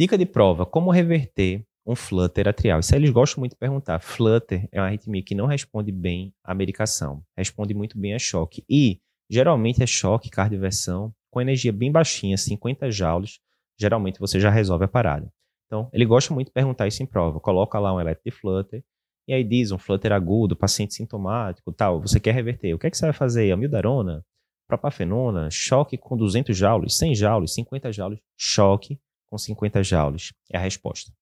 Dica de prova: como reverter um flutter atrial? Isso aí eles gostam muito de perguntar. Flutter é uma arritmia que não responde bem à medicação, responde muito bem a choque. E geralmente é choque, cardioversão, com energia bem baixinha, 50 joules, geralmente você já resolve a parada. Então, ele gosta muito de perguntar isso em prova. Coloca lá um eletro de flutter, e aí diz um flutter agudo, paciente sintomático, tal, você quer reverter. O que é que você vai fazer? Amildarona, propafenona, choque com 200 joules, 100 joules, 50 joules, choque com 50 joules. É a resposta.